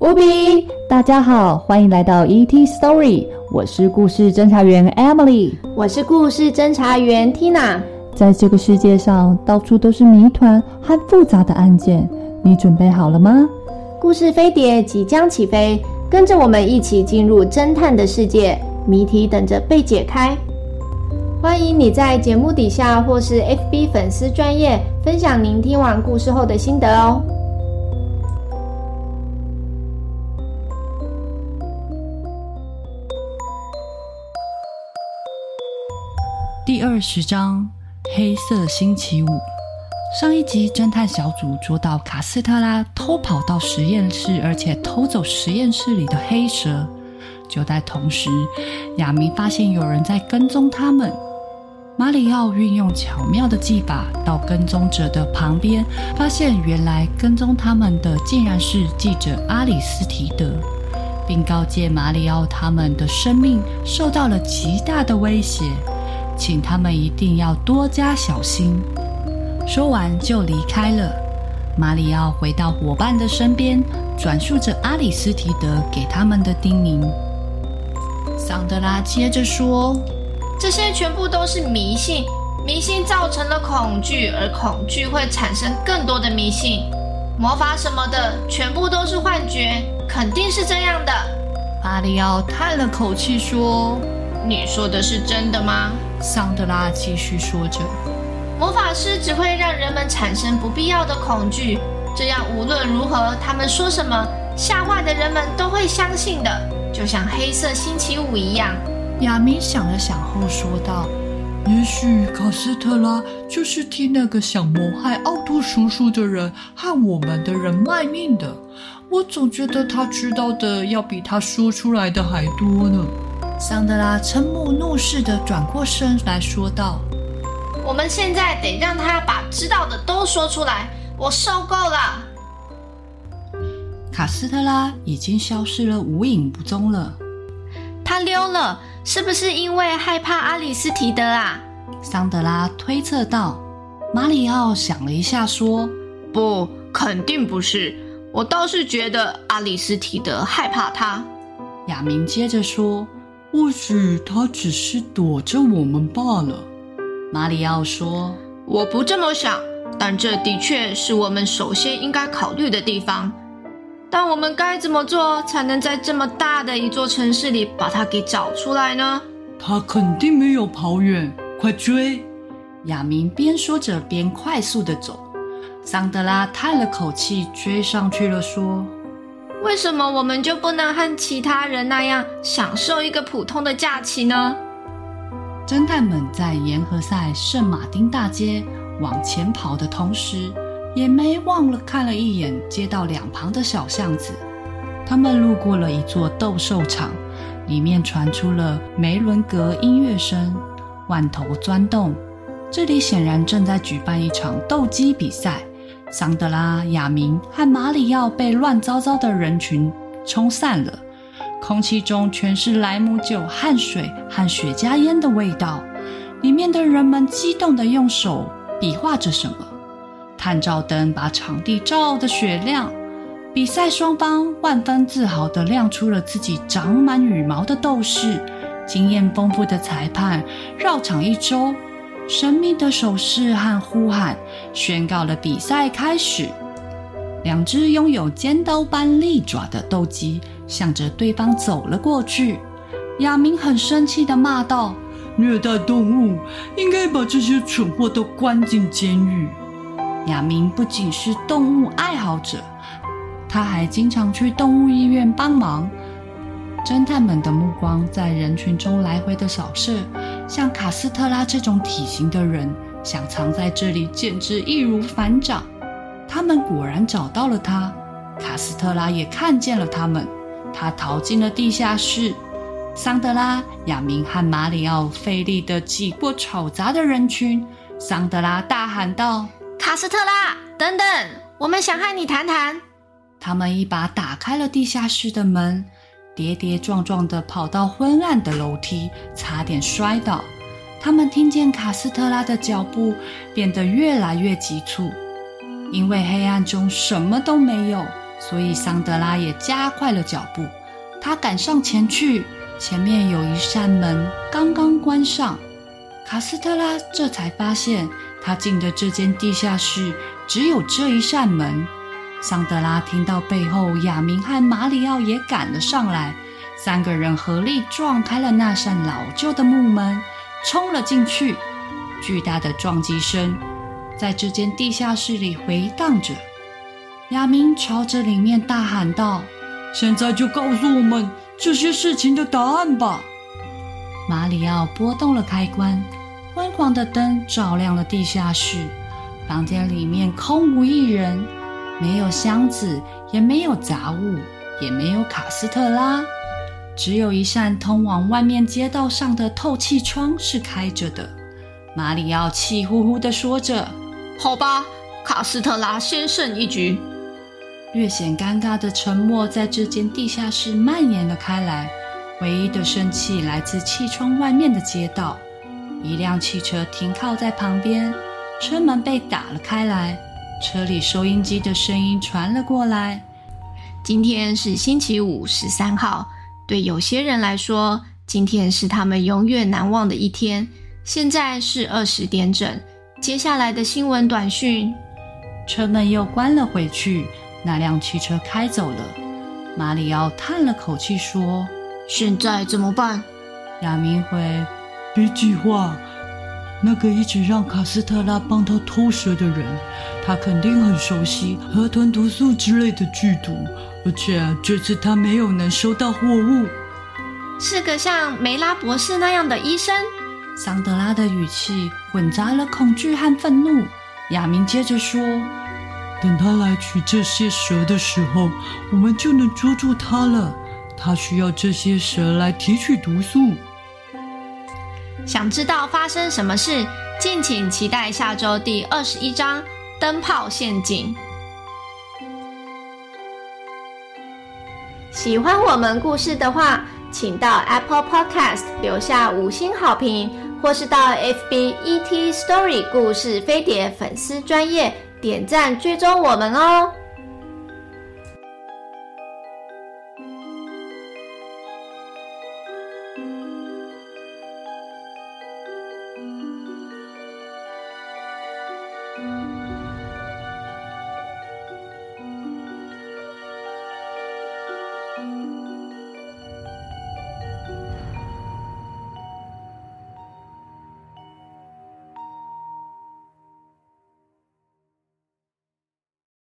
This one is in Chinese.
无比，大家好，欢迎来到 ET Story，我是故事侦查员 Emily，我是故事侦查员 Tina。在这个世界上，到处都是谜团和复杂的案件，你准备好了吗？故事飞碟即将起飞，跟着我们一起进入侦探的世界，谜题等着被解开。欢迎你在节目底下或是 FB 粉丝专业分享您听完故事后的心得哦。第二十章。黑色星期五，上一集侦探小组捉到卡斯特拉偷跑到实验室，而且偷走实验室里的黑蛇。就在同时，亚明发现有人在跟踪他们。马里奥运用巧妙的技法到跟踪者的旁边，发现原来跟踪他们的竟然是记者阿里斯提德，并告诫马里奥他们的生命受到了极大的威胁。请他们一定要多加小心。说完就离开了。马里奥回到伙伴的身边，转述着阿里斯提德给他们的叮咛。桑德拉接着说：“这些全部都是迷信，迷信造成了恐惧，而恐惧会产生更多的迷信。魔法什么的，全部都是幻觉，肯定是这样的。”马里奥叹了口气说：“你说的是真的吗？”桑德拉继续说着：“魔法师只会让人们产生不必要的恐惧，这样无论如何，他们说什么，吓坏的人们都会相信的，就像黑色星期五一样。”亚明想了想后说道：“也许卡斯特拉就是替那个想谋害奥托叔叔的人和我们的人卖命的。我总觉得他知道的要比他说出来的还多呢。”桑德拉瞠目怒视的转过身来说道：“我们现在得让他把知道的都说出来，我受够了。”卡斯特拉已经消失了无影无踪了。他溜了，是不是因为害怕阿里斯提德啊？桑德拉推测道。马里奥想了一下说：“不，肯定不是。我倒是觉得阿里斯提德害怕他。”亚明接着说。或许他只是躲着我们罢了，马里奥说：“我不这么想，但这的确是我们首先应该考虑的地方。但我们该怎么做才能在这么大的一座城市里把他给找出来呢？”他肯定没有跑远，快追！亚明边说着边快速的走。桑德拉叹了口气，追上去了，说。为什么我们就不能和其他人那样享受一个普通的假期呢？侦探们在沿河塞圣马丁大街往前跑的同时，也没忘了看了一眼街道两旁的小巷子。他们路过了一座斗兽场，里面传出了梅伦格音乐声，万头钻动。这里显然正在举办一场斗鸡比赛。桑德拉、亚明和马里奥被乱糟糟的人群冲散了，空气中全是莱姆酒、汗水和雪茄烟的味道。里面的人们激动地用手比划着什么，探照灯把场地照得雪亮。比赛双方万分自豪地亮出了自己长满羽毛的斗士，经验丰富的裁判绕场一周。神秘的手势和呼喊宣告了比赛开始。两只拥有尖刀般利爪的斗鸡向着对方走了过去。亚明很生气地骂道：“虐待动物，应该把这些蠢货都关进监狱。”亚明不仅是动物爱好者，他还经常去动物医院帮忙。侦探们的目光在人群中来回的扫射。像卡斯特拉这种体型的人，想藏在这里简直易如反掌。他们果然找到了他，卡斯特拉也看见了他们，他逃进了地下室。桑德拉、亚明和马里奥费力地挤过吵杂的人群。桑德拉大喊道：“卡斯特拉，等等，我们想和你谈谈。”他们一把打开了地下室的门。跌跌撞撞地跑到昏暗的楼梯，差点摔倒。他们听见卡斯特拉的脚步变得越来越急促，因为黑暗中什么都没有，所以桑德拉也加快了脚步。他赶上前去，前面有一扇门刚刚关上，卡斯特拉这才发现，他进的这间地下室只有这一扇门。桑德拉听到背后，亚明和马里奥也赶了上来，三个人合力撞开了那扇老旧的木门，冲了进去。巨大的撞击声在这间地下室里回荡着。亚明朝着里面大喊道：“现在就告诉我们这些事情的答案吧！”马里奥拨动了开关，昏黄的灯照亮了地下室。房间里面空无一人，没有箱子，也没有杂物，也没有卡斯特拉，只有一扇通往外面街道上的透气窗是开着的。马里奥气呼呼地说着：“好吧，卡斯特拉先胜一局。”略显尴尬的沉默在这间地下室蔓延了开来。唯一的生气来自气窗外面的街道。一辆汽车停靠在旁边，车门被打了开来，车里收音机的声音传了过来。今天是星期五，十三号。对有些人来说，今天是他们永远难忘的一天。现在是二十点整。接下来的新闻短讯，车门又关了回去。那辆汽车开走了，马里奥叹了口气说：“现在怎么办？”亚明回：“别计划。那个一直让卡斯特拉帮他偷蛇的人，他肯定很熟悉河豚毒素之类的剧毒，而且这次他没有能收到货物。是个像梅拉博士那样的医生。”桑德拉的语气混杂了恐惧和愤怒。亚明接着说。等他来取这些蛇的时候，我们就能捉住他了。他需要这些蛇来提取毒素。想知道发生什么事？敬请期待下周第二十一章《灯泡陷阱》。喜欢我们故事的话，请到 Apple Podcast 留下五星好评，或是到 FB ET Story 故事飞碟粉丝专页。点赞追踪我们哦！